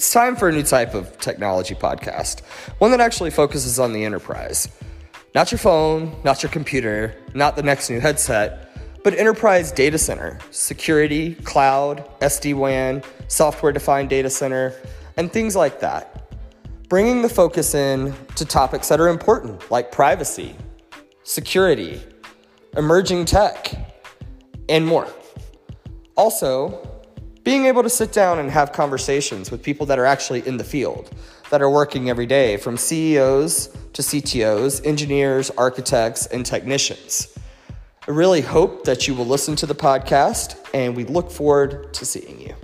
It's time for a new type of technology podcast, one that actually focuses on the enterprise. Not your phone, not your computer, not the next new headset, but enterprise data center, security, cloud, SD WAN, software defined data center, and things like that. Bringing the focus in to topics that are important, like privacy, security, emerging tech, and more. Also, being able to sit down and have conversations with people that are actually in the field, that are working every day, from CEOs to CTOs, engineers, architects, and technicians. I really hope that you will listen to the podcast, and we look forward to seeing you.